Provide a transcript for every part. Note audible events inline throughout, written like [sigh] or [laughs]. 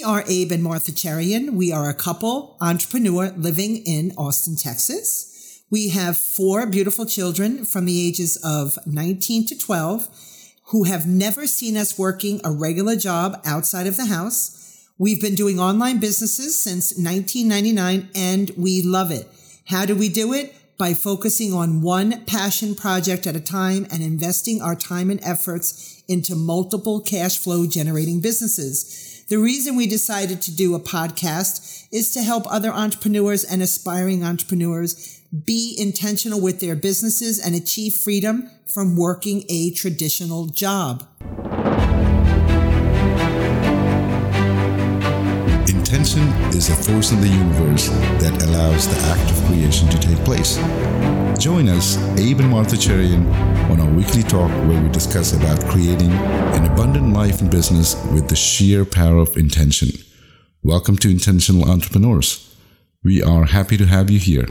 We are Abe and Martha Cherian. We are a couple entrepreneur living in Austin, Texas. We have four beautiful children from the ages of 19 to 12 who have never seen us working a regular job outside of the house. We've been doing online businesses since 1999 and we love it. How do we do it? By focusing on one passion project at a time and investing our time and efforts into multiple cash flow generating businesses. The reason we decided to do a podcast is to help other entrepreneurs and aspiring entrepreneurs be intentional with their businesses and achieve freedom from working a traditional job. Intention is a force in the universe that allows the act of creation to take place. Join us, Abe and Martha Cherian, on our weekly talk where we discuss about creating an abundant life and business with the sheer power of intention. Welcome to Intentional Entrepreneurs. We are happy to have you here.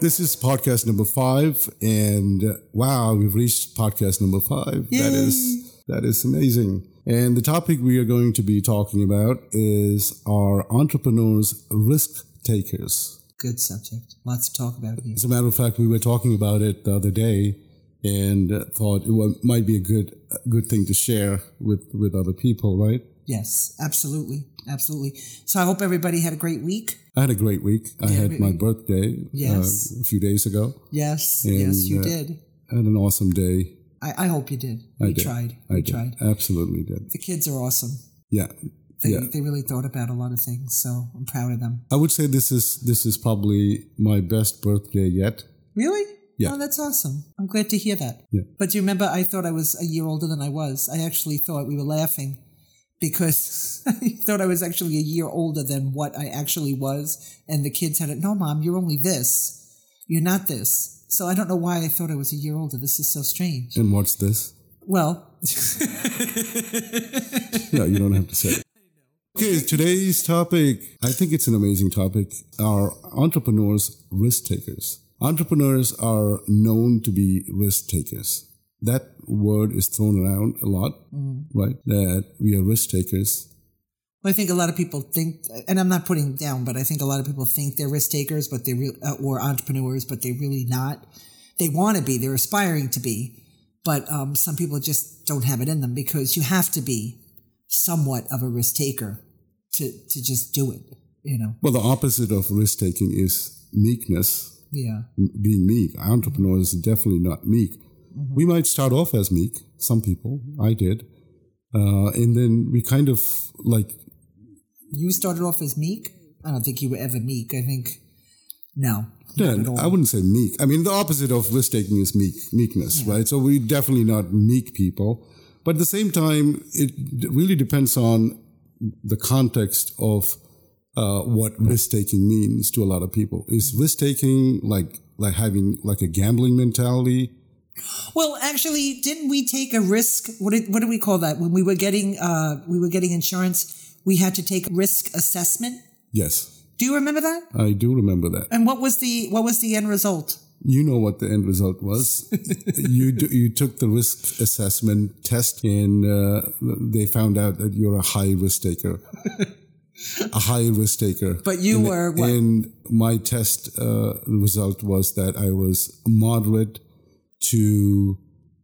This is podcast number five, and uh, wow, we've reached podcast number five. Yay. That is that is amazing. And the topic we are going to be talking about is our entrepreneurs risk takers. Good subject. Lots to talk about here. As a matter of fact, we were talking about it the other day, and uh, thought it might be a good good thing to share with with other people. Right? Yes, absolutely. Absolutely. So I hope everybody had a great week. I had a great week. I Yeah, had my week. birthday Yes. uh, a few days ago. Yes, yes, you uh, did. I had an awesome day. I, I hope you did. I We did. tried. I we did. tried. Absolutely did. The kids are awesome. Yeah. They, yeah. they really thought about a lot of things, so I'm proud of them. I would say this is this is probably my best birthday yet. Really? Yeah. Oh, that's awesome. I'm glad to hear that. Yeah. But you remember, I thought I was a year older than I was. I actually thought we were laughing because [laughs] I thought I was actually a year older than what I actually was. And the kids had it, no, mom, you're only this. You're not this. So I don't know why I thought I was a year older. This is so strange. And what's this? Well, No, you don't have to say. it. Okay, today's topic, I think it's an amazing topic, are entrepreneurs risk takers. Entrepreneurs are known to be risk takers. That word is thrown around a lot, mm. right? That we are risk takers. I think a lot of people think, and I'm not putting down, but I think a lot of people think they're risk takers, but they re- uh, or entrepreneurs, but they're really not. They want to be, they're aspiring to be, but um, some people just don't have it in them because you have to be somewhat of a risk taker to to just do it. You know? Well, the opposite of risk taking is meekness, Yeah. being meek. Entrepreneurs are definitely not meek. We might start off as meek, some people, I did. Uh, and then we kind of like You started off as meek. I don't think you were ever meek. I think no. Yeah. I wouldn't say meek. I mean, the opposite of risk taking is meek, meekness, right? So we're definitely not meek people. But at the same time, it really depends on the context of uh, what risk taking means to a lot of people. Is risk taking like like having like a gambling mentality? Well, actually, didn't we take a risk? What did, what do we call that? When we were getting uh, we were getting insurance, we had to take risk assessment. Yes, Do you remember that? I do remember that. And what was the what was the end result? You know what the end result was. [laughs] you you took the risk assessment test, and uh, they found out that you're a high risk taker. a high risk taker. [laughs] But you and, were what? And my test uh, result was that I was moderate to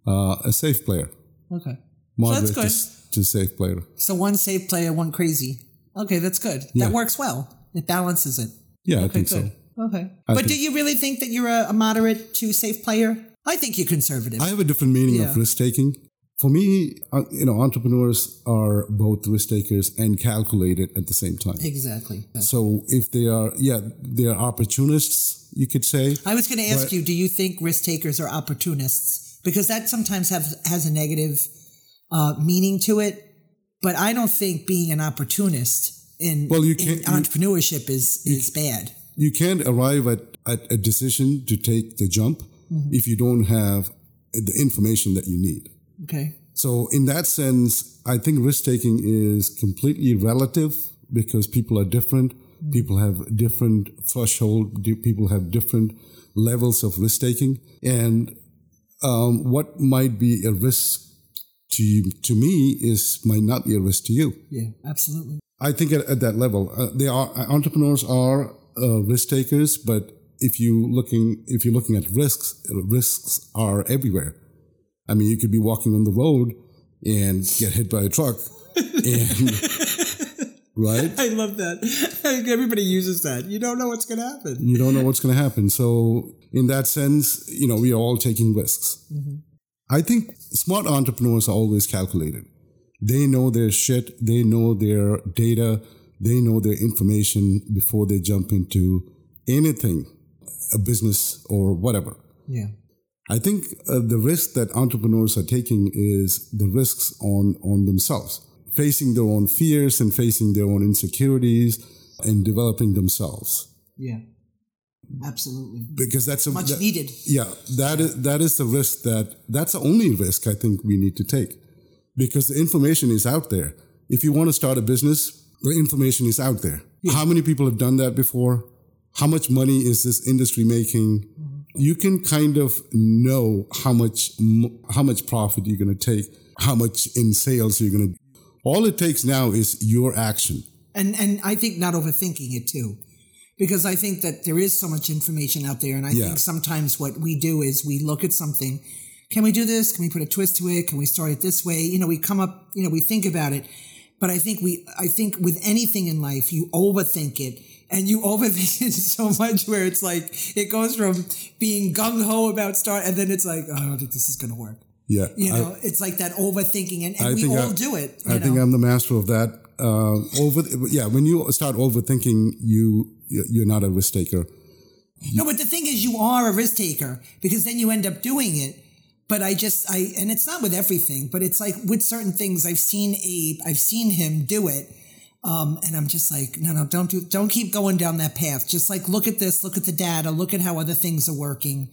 uh, a safe player. Okay, Moderate that's to, good. To safe player. so one safe player, one crazy. Okay, that's good. Yeah. That works well. It balances it. Yeah, I Okay, think so. Okay, I but do you really think that you're a, a moderate to safe player? I think you're conservative. I have a different meaning Yeah. of risk taking. For me, uh, you know, entrepreneurs are both risk takers and calculated at the same time. exactly. So if they are, yeah, they are opportunists, you could say. I was going to ask But- you, do you think risk takers are opportunists? Because that sometimes have, has a negative uh, meaning to it. But I don't think being an opportunist in, Well, you in can't- you- entrepreneurship is, is bad. You can't arrive at, at a decision to take the jump Mm-hmm. if you don't have the information that you need. Okay. So in that sense, I think risk taking is completely relative because people are different. People have different threshold. People have different levels of risk taking, and um, what might be a risk to you, to me is might not be a risk to you. Yeah, absolutely. I think at, at that level, uh, they are entrepreneurs are uh, risk takers, but if you looking if you're looking at risks, risks are everywhere. I mean, you could be walking on the road and get hit by a truck, and [laughs] right? I love that. [laughs] Everybody uses that. You don't know what's going to happen. You don't know what's going to happen. So, in that sense, you know, we are all taking risks. Mm-hmm. I think smart entrepreneurs are always calculated. They know their shit. They know their data. They know their information before they jump into anything, a business or whatever. Yeah. I think uh, the risk that entrepreneurs are taking is the risks on, on themselves, facing their own fears and facing their own insecurities and developing themselves. Yeah. Absolutely. Because that's a, much that, needed. Yeah, that is that is the risk that that's the only risk I think we need to take. Because the information is out there. If you want to start a business, the information is out there. Yeah. How many people have done that before? How much money is this industry making? Mm-hmm. You can kind of know how much how much profit you're going to take, how much in sales you're going to. All it takes now is your action. And and I think not overthinking it too because I think that there is so much information out there. And I yeah. think sometimes what we do is we look at something. Can we do this? Can we put a twist to it? Can we start it this way? You know, we come up, you know, we think about it. But I think we, I think with anything in life, you overthink it and you [laughs] overthink it so much where it's like, it goes from being gung ho about start and then it's like, oh, I don't think this is going to work. Yeah. You know, I, it's like that overthinking and, and we all I, do it. I know? think I'm the master of that. Uh, over, yeah, when you start overthinking, you, you're not a risk taker. No, but the thing is, you are a risk taker because then you end up doing it. But I just, I, and it's not with everything, but it's like with certain things, I've seen Abe, I've seen him do it. Um, and I'm just like, no, no, don't do, don't keep going down that path. Just like, look at this, look at the data, look at how other things are working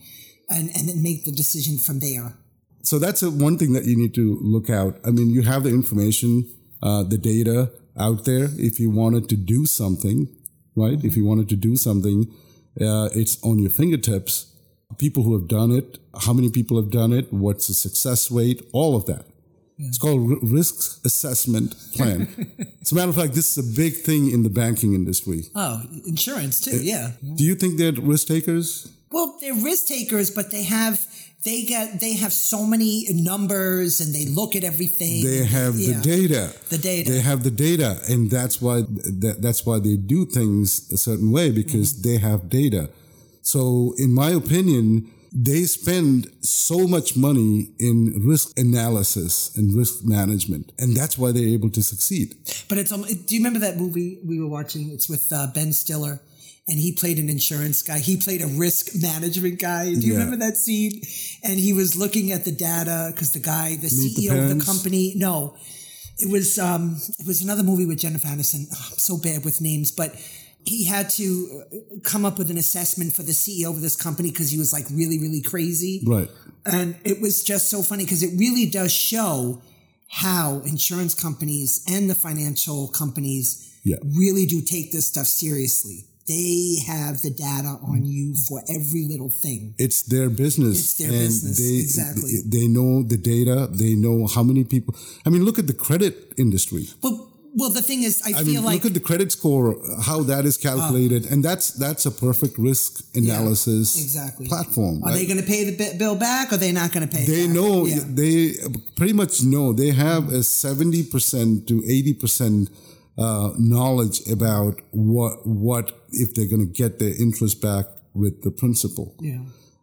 and, and then make the decision from there. So that's a, one thing that you need to look out. I mean, you have the information, uh, the data out there. If you wanted to do something, right? If you wanted to do something, uh, it's on your fingertips. People who have done it, how many people have done it, what's the success rate, all of that. Yeah. It's called r- risk assessment plan. [laughs] As a matter of fact, this is a big thing in the banking industry. Oh, insurance too, uh, yeah. Do you think they're risk takers? Well, they're risk takers, but they have they get they have so many numbers and they look at everything. They have yeah. the data. The data. They have the data, and that's why that, that's why they do things a certain way because mm-hmm. they have data. So, in my opinion, they spend so much money in risk analysis and risk management, and that's why they're able to succeed. But it's um, do you remember that movie we were watching? It's with uh, Ben Stiller and he played an insurance guy. He played a risk [laughs] management guy. Do you yeah. remember that scene? And he was looking at the data because the guy, the Meet CEO the of the company, no, it was um, it was another movie with Jennifer Aniston. Oh, I'm so bad with names, but he had to uh, come up with an assessment for the CEO of this company because he was like really, really crazy. Right. And it was just so funny because it really does show how insurance companies and the financial companies yeah. really do take this stuff seriously they have the data on you for every little thing. It's their business. It's their and business. They, exactly. They, they know the data. They know how many people. I mean, look at the credit industry. Well, well, the thing is, I, I feel mean, like look at the credit score, how that is calculated, uh, and that's that's a perfect risk analysis yeah, exactly. platform. Are right? they going to pay the bill back, or are they not going to pay? They know. Yeah. They pretty much know. They have a seventy percent to eighty percent uh, knowledge about what what if they're going to get their interest back with the principal. Yeah,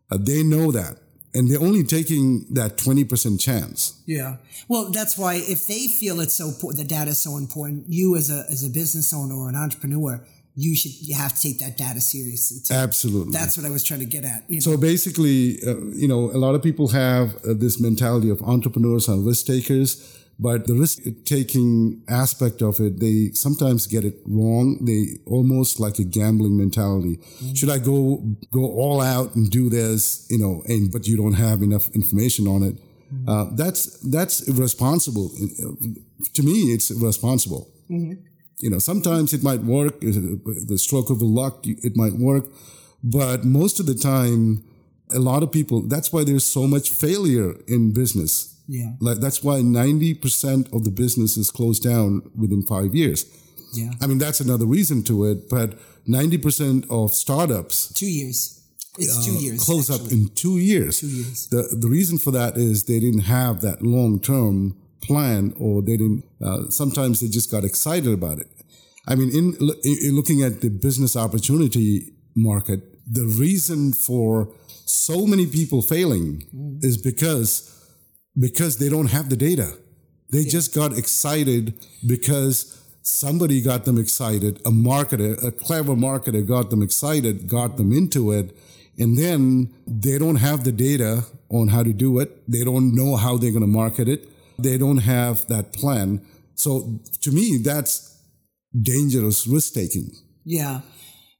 uh, they know that, and they're only taking that twenty percent chance. Yeah, well, that's why if they feel it's so the data is so important, you as a as a business owner or an entrepreneur. You should you have to take that data seriously. Too. Absolutely, that's what I was trying to get at. You know? So basically, uh, you know, a lot of people have uh, this mentality of entrepreneurs are risk takers but the risk taking aspect of it, they sometimes get it wrong. They almost like a gambling mentality. Mm-hmm. Should I go, go all out and do this, you know, and, but you don't have enough information on it. Mm-hmm. Uh, that's, that's irresponsible. To me, it's irresponsible. Mm-hmm. You know, sometimes it might work. The stroke of the luck, it might work. But most of the time, a lot of people, that's why there's so much failure in business Yeah. Like that's why 90% of the businesses close down within five years. Yeah. I mean, that's another reason to it, but 90% of startups Two years. It's two years. Uh, close up in two years. Two years. The, the reason for that is they didn't have that long term plan or they didn't, uh, sometimes they just got excited about it. I mean, in, in looking at the business opportunity market, the reason for so many people failing Mm. is because because they don't have the data. They just got excited because somebody got them excited. A marketer, a clever marketer got them excited, got them into it. And then they don't have the data on how to do it. They don't know how they're going to market it. They don't have that plan. So to me, that's dangerous risk taking. Yeah.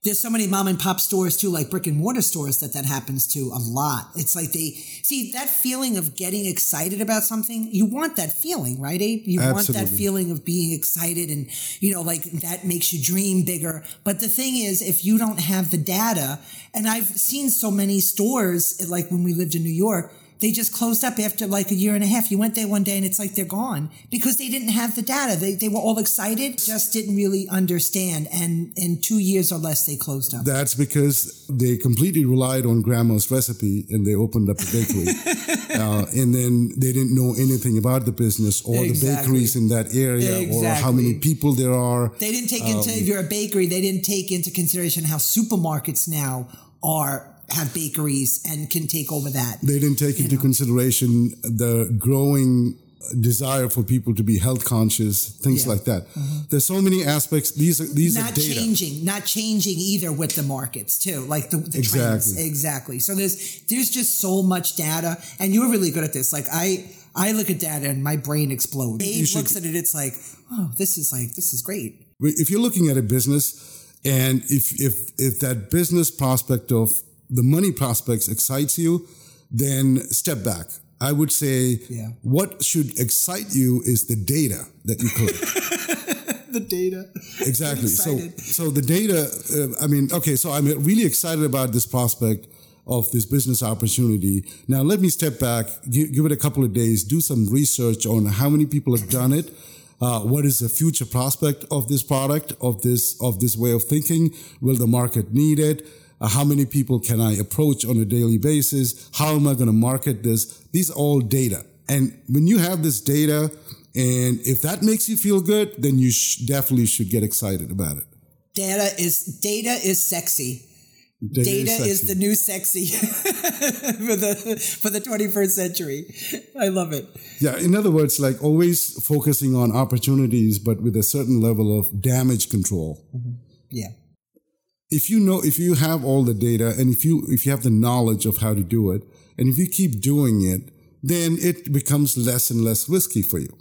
There's so many mom and pop stores too, like brick and mortar stores that that happens to a lot. It's like they see that feeling of getting excited about something. You want that feeling, right, Abe? You want that feeling of being excited and, you know, like that makes you dream bigger. But the thing is, if you don't have the data, and I've seen so many stores, like when we lived in New York, they just closed up after like a year and a half. You went there one day and it's like they're gone because they didn't have the data. They, they were all excited, just didn't really understand. And in two years or less, they closed up. That's because they completely relied on grandma's recipe and they opened up a bakery. [laughs] uh, and then they didn't know anything about the business or the bakeries in that area or how many people there are. They didn't take into, if you're a bakery, they didn't take into consideration how supermarkets now are, have bakeries and can take over that. They didn't take into consideration the growing desire for people to be health conscious, things Yeah. like that. Mm-hmm. There's so many aspects. These are these are not data. changing, not changing either with the markets too, like the, the trends. Exactly. Exactly. So there's there's just so much data, and you're really good at this. Like I I look at data and my brain explodes. Abe should- looks at it, it's like, oh, this is like this is great. if you're looking at a business and if if if that business prospect of the money prospects excites you then step back. I would say Yeah. what should excite you is the data that you collect. [laughs] The data. exactly. So so the data uh, i mean okay so i'm really excited about this prospect of this business opportunity. Now let me step back give, give it a couple of days do some research on how many people have done it. Uh, what is the future prospect of this product of this of this way of thinking? Will the market need it Uh, how many people can i approach on a daily basis how am i going to market this these are all data and when you have this data and if that makes you feel good, then you sh- definitely should get excited about it. Data is data is sexy. Data, Data is, sexy. the new sexy [laughs] for the for the 21st century. I love it. yeah. In other words, like always focusing on opportunities, but with a certain level of damage control. Mm-hmm. Yeah. If you know, if you have all the data, and if you if you have the knowledge of how to do it, and if you keep doing it, then it becomes less and less risky for you.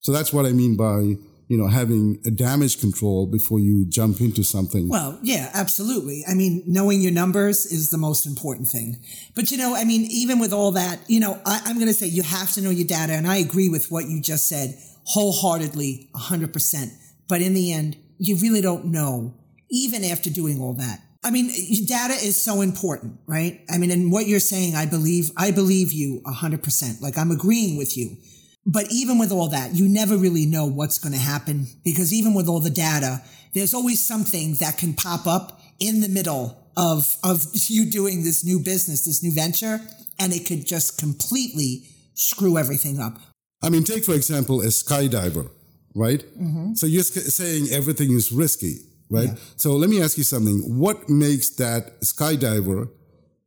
So that's what I mean by you know having a damage control before you jump into something. Well, yeah, absolutely. I mean, knowing your numbers is the most important thing. But you know, I mean, even with all that, you know, I, I'm going to say you have to know your data, and I agree with what you just said wholeheartedly, 100%. But in the end, you really don't know, even after doing all that. I mean, data is so important, right? I mean, and what you're saying, I believe, I believe you 100%. Like I'm agreeing with you. But even with all that, you never really know what's going to happen because even with all the data, there's always something that can pop up in the middle of, of [laughs] you doing this new business, this new venture, and it could just completely screw everything up. I mean, take for example a skydiver, right? Mm-hmm. So you're saying everything is risky, right? So let me ask you something. What makes that skydiver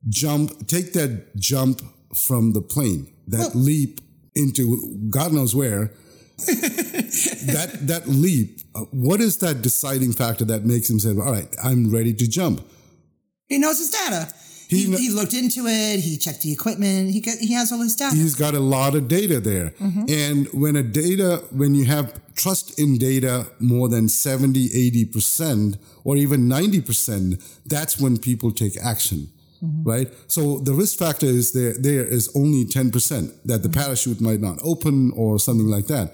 jump, take that jump from the plane, that leap into God knows where? [laughs] that that leap, uh, what is that deciding factor that makes him say, "All right, I'm ready to jump"? He knows his data. He He, he looked into it. He checked the equipment. He got, he has all his data. he's got a lot of data there. Mm-hmm. And when a data, when you have trust in data more than 70, 80%, or even 90%, that's when people take action. Mm-hmm. Right. So the risk factor is there, there is only 10% that the mm-hmm. parachute might not open or something like that.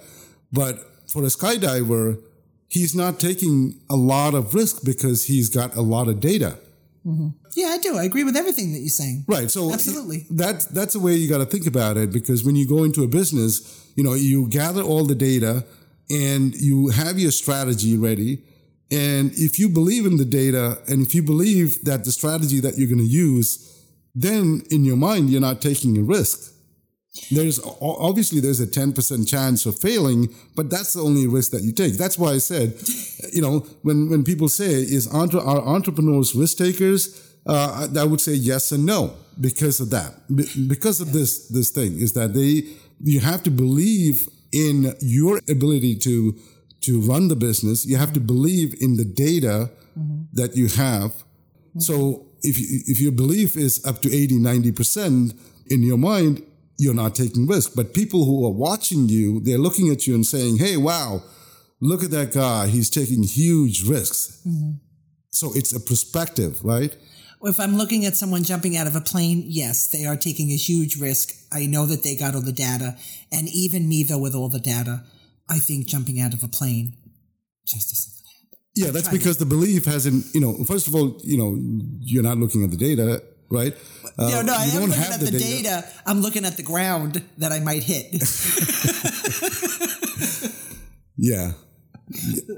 But for a skydiver, he's not taking a lot of risk because he's got a lot of data. Mm-hmm. Yeah, I do. I agree with everything that you're saying. Right. So Absolutely. that that's the way you got to think about it because when you go into a business, you know, you gather all the data and you have your strategy ready. And if you believe in the data and if you believe that the strategy that you're going to use, then in your mind you're not taking a risk. There's obviously there's a 10% chance of failing, but that's the only risk that you take. That's why I said, you know, when, when people say, is entre- are entrepreneurs risk takers? Uh, I would say yes and no because of that. Be- because of this, this thing is that they, you have to believe in your ability to, to run the business. You have to believe in the data that you have. So if you, if your belief is up to 80, 90% in your mind, you're not taking risk. But people who are watching you, they're looking at you and saying, Hey, wow, look at that guy. He's taking huge risks. Mm-hmm. So it's a perspective, right? If I'm looking at someone jumping out of a plane, yes, they are taking a huge risk. I know that they got all the data. And even me, though, with all the data, I think jumping out of a plane just isn't. Yeah, that's to- because the belief hasn't, you know, first of all, you know, you're not looking at the data, right? Uh, no, no, I am looking at the, data. I'm looking at the ground that I might hit. [laughs] Yeah.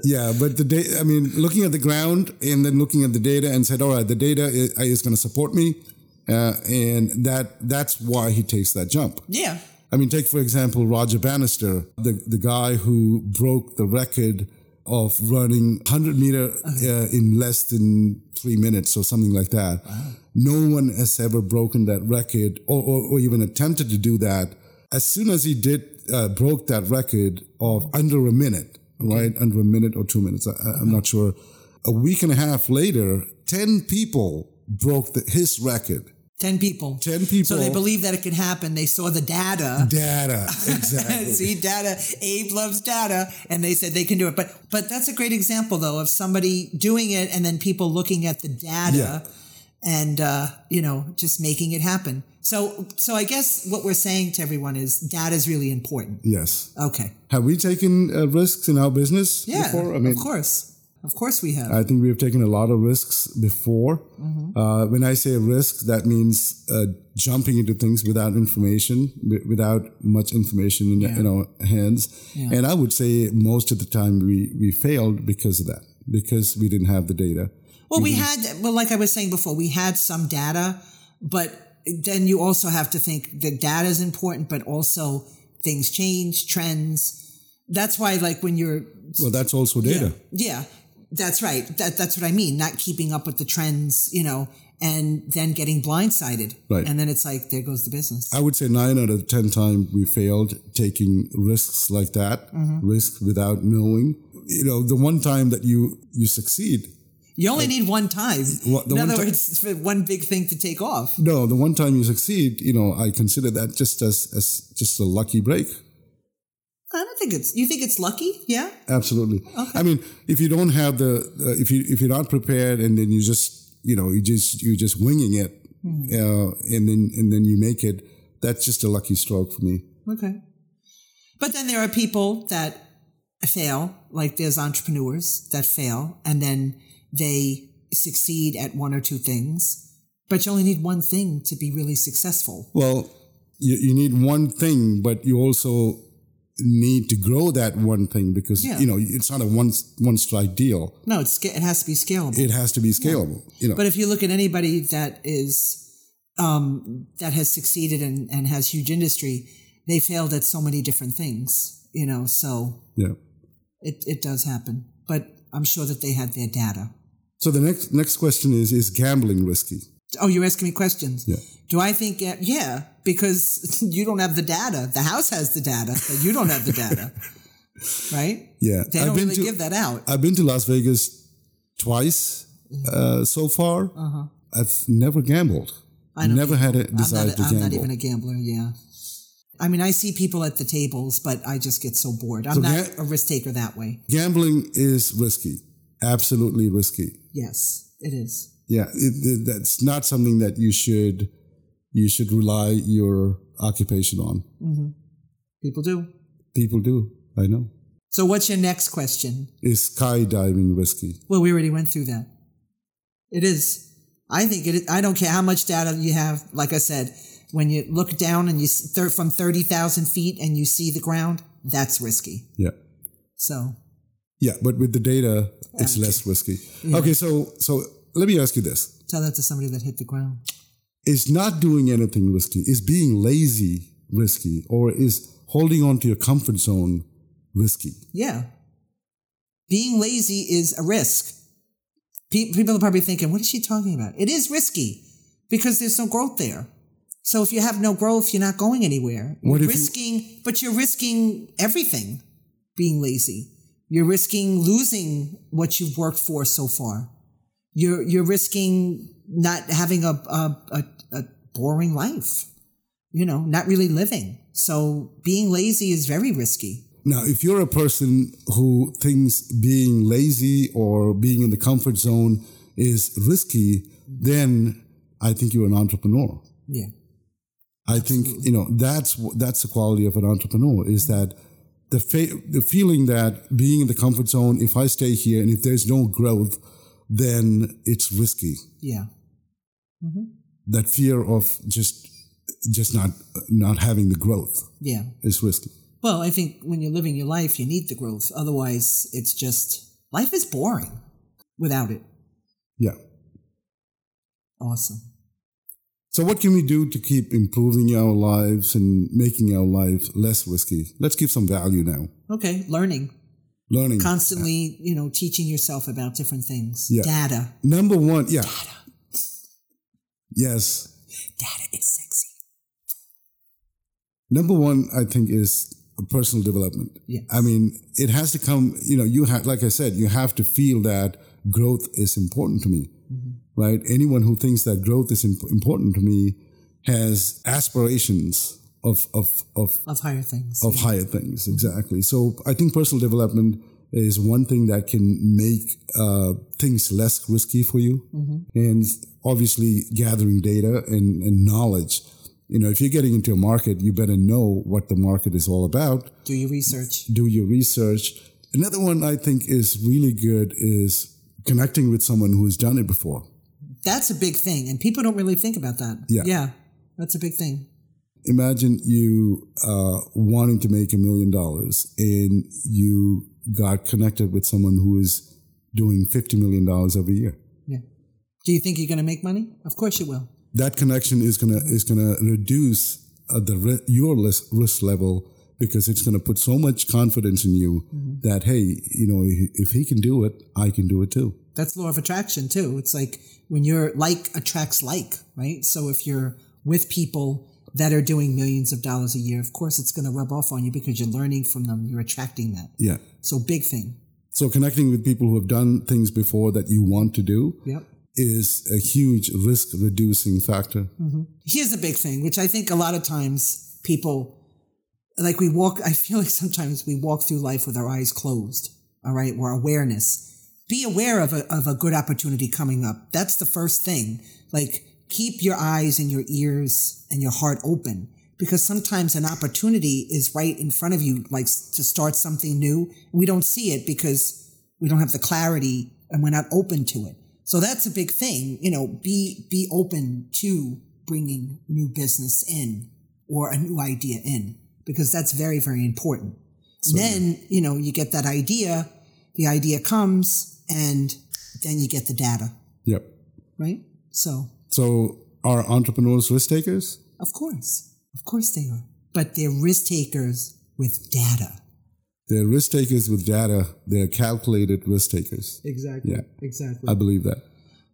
Yeah, but the data, I mean, looking at the ground and then looking at the data and said, all right, the data is, is going to support me. Uh, and that, that's why he takes that jump. yeah. I mean, take, for example, Roger Bannister, the, the guy who broke the record of running 100 meter uh, in less than three minutes or something like that. No one has ever broken that record or, or, or even attempted to do that. As soon as he did, uh, broke that record of under a minute, right? Under a minute or two minutes. I, I- I'm not sure. A week and a half later, 10 people broke the, his record. 10 people. 10 people. So they believe that it can happen. They saw the data. Data. [laughs] Exactly. See data. Abe loves data, and they said they can do it. But but that's a great example though of somebody doing it, and then people looking at the data, Yeah. And uh, you know just making it happen. So so I guess what we're saying to everyone is data is really important. yes. Okay. Have we taken uh, risks in our business Yeah. before? of course. Of course we have. I think we have taken a lot of risks before. Mm-hmm. Uh, when I say risk, that means uh, jumping into things without information, wi- without much information in, in our hands. And I would say most of the time we, we failed because of that, because we didn't have the data. Well, we had, well, like I was saying before, we had some data, but then you also have to think the data is important, but also things change, trends. That's why, like, when you're, Well, that's also data. yeah, that's right. That, that's what I mean. Not keeping up with the trends, you know, and then getting blindsided. Right. And then it's like, there goes the business. I would say nine out of 10 times we failed taking risks like that, Mm-hmm. risk without knowing. You know, the one time that you, you succeed, You only need one time. In one other words, for one big thing to take off. No, the one time you succeed, you know, I consider that just as, as just a lucky break. I don't think it's, you think it's lucky? Yeah. Absolutely. Okay. I mean, if you don't have the, uh, if you, if you're not prepared and then you just, you know, you just, you're just winging it, uh, and then, and then you make it, that's just a lucky stroke for me. Okay. But then there are people that fail, like there's entrepreneurs that fail and then they succeed at one or two things, but you only need one thing to be really successful. Well, you, you need one thing, but you also need to grow that one thing because, Yeah. you know, it's not a one, one strike deal. No, it's, it has to be scalable. It has to be scalable, you know. But if you look at anybody that is, um, that has succeeded and, and has huge industry, they failed at so many different things, you know, so yeah. it, it does happen. But I'm sure that they had their data. So the next, next question is, is gambling risky? Oh, you're asking me questions. Yeah. Do I think, uh, yeah, because [laughs] you don't have the data. The house has the data, but you don't have the data. [laughs] right? Yeah. They don't really give that out. I've been to Las Vegas twice uh, so far. I've never gambled. I never had a I'm, desire not, to I'm gamble. not even a gambler, yeah. I mean, I see people at the tables, but I just get so bored. I'm So not ga- a risk taker that way. Gambling is risky, absolutely risky. Yes, it is. Yeah, it, it- that's not something that you should you should rely your occupation on. Mm-hmm. People do. People do. I know. So, what's your next question? Is skydiving risky? Well, we already went through that. It is. I think it. I don't care how much data you have. Like I said, when you look down and you thir- from thirty thousand feet and you see the ground, that's risky. Yeah. So Yeah, but with the data, it's less risky. Okay, so so let me ask you this: tell that to somebody that hit the ground. Is not doing anything risky? Is being lazy risky, or is holding on to your comfort zone risky? Yeah. Being lazy is a risk. Pe- people are probably thinking, what is she talking about? It is risky because there's no growth there. So if you have no growth, you're not going anywhere. You're What if you- risking, but you're risking everything being lazy. You're risking losing what you've worked for so far. You're, you're risking not having a, a, a, a boring life, you know, not really living. So being lazy is very risky. Now, if you're a person who thinks being lazy or being in the comfort zone is risky, then I think you're an entrepreneur. Yeah. I think you know that's that's the quality of an entrepreneur is that the fa- the feeling that being in the comfort zone, if I stay here and if there's no growth, then it's risky. Yeah. Mm-hmm. That fear of just just not not having the growth Yeah. is risky. Well, I think when you're living your life, you need the growth. Otherwise, it's just life is boring without it. Yeah. Awesome. So what can we do to keep improving our lives and making our lives less risky? Let's give some value now. Okay. Learning. Learning. Constantly, you know, teaching yourself about different things. Yeah. Data. Number one, yeah. Data. Yes. Data is sexy. Number one, I think, is personal development. Yes. I mean, it has to come, you know, you have, like I said, you have to feel that growth is important to me, right? Anyone who thinks that growth is imp- important to me has aspirations of, of, of, Of higher things. of higher things. Exactly. So I think personal development is one thing that can make uh, things less risky for you. And obviously gathering data and, and knowledge. You know, if you're getting into a market, you better know what the market is all about. Do your research. Do your research. Another one I think is really good is connecting with someone who has done it before. That's a big thing. And people don't really think about that. Yeah. Yeah. That's a big thing. imagine you uh, wanting to make a million dollars and you got connected with someone who is doing $50 million every year. Yeah. Do you think you're going to make money? Of course you will. That connection is gonna is gonna reduce uh, the your risk, risk level because it's gonna put so much confidence in you that hey, you know, if he can do it, I can do it too. That's law of attraction too. It's like when you're like attracts like, right? So if you're with people that are doing millions of dollars a year, of course it's going to rub off on you because you're learning from them. You're attracting that. Yeah. So big thing. So connecting with people who have done things before that you want to do Yep. is a huge risk reducing factor. Mm-hmm. Here's the big thing, which I think a lot of times people like we walk, I feel like sometimes we walk through life with our eyes closed. All right. We're awareness. Be aware of a, of a good opportunity coming up. That's the first thing. Like keep your eyes and your ears and your heart open because sometimes an opportunity is right in front of you, like to start something new. We don't see it because we don't have the clarity and we're not open to it. So that's a big thing. You know, be, be open to bringing new business in or a new idea in because that's very, very important. then, you know, you get that idea, the idea comes and then you get the data, Yep. right? So So are entrepreneurs risk takers? Of course. Of course they are. But they're risk takers with data. They're risk takers with data. They're calculated risk takers. Exactly. Yeah. Exactly. I believe that.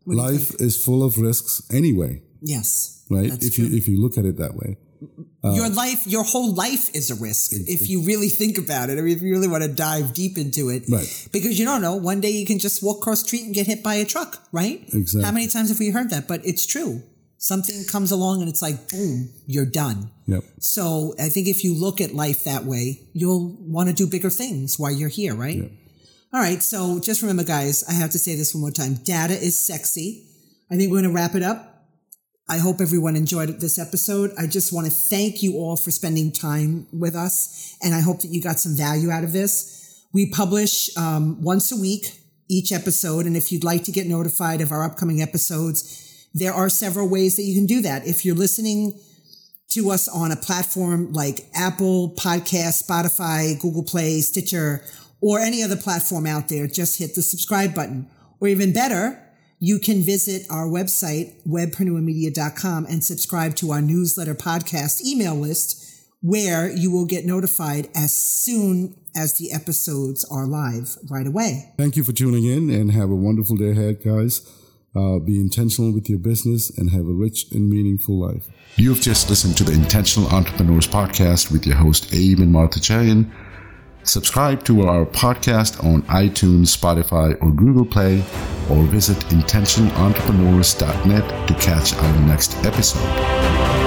do Life is full of risks anyway, yes. right? That's if true. you if you look at it that way. Uh, your life, your whole life is a risk if you really think about it. I mean, if you really want to dive deep into it. Right. Because you don't know, one day you can just walk across the street and get hit by a truck, right? Exactly. How many times have we heard that? But it's true. Something comes along and it's like, boom, you're done. Yep. So I think if you look at life that way, you'll want to do bigger things while you're here, right? Yep. All right. So just remember, guys, I have to say this one more time. Data is sexy. I think we're going to wrap it up. I hope everyone enjoyed this episode. I just want to thank you all for spending time with us. And I hope that you got some value out of this. We publish um, once a week each episode. And if you'd like to get notified of our upcoming episodes, there are several ways that you can do that. If you're listening to us on a platform like Apple Podcast, Spotify, Google Play, Stitcher, or any other platform out there, just hit the subscribe button. Or even better, you can visit our website, webpreneurmedia.com, and subscribe to our newsletter podcast email list where you will get notified as soon as the episodes are live right away. Thank you for tuning in and have a wonderful day ahead, guys. Uh, be intentional with your business and have a rich and meaningful life. You have just listened to the Intentional Entrepreneurs Podcast with your host, Abe and Martha Cherian. Subscribe to our podcast on iTunes, Spotify, or Google Play, or visit intentionalentrepreneurs.net to catch our next episode.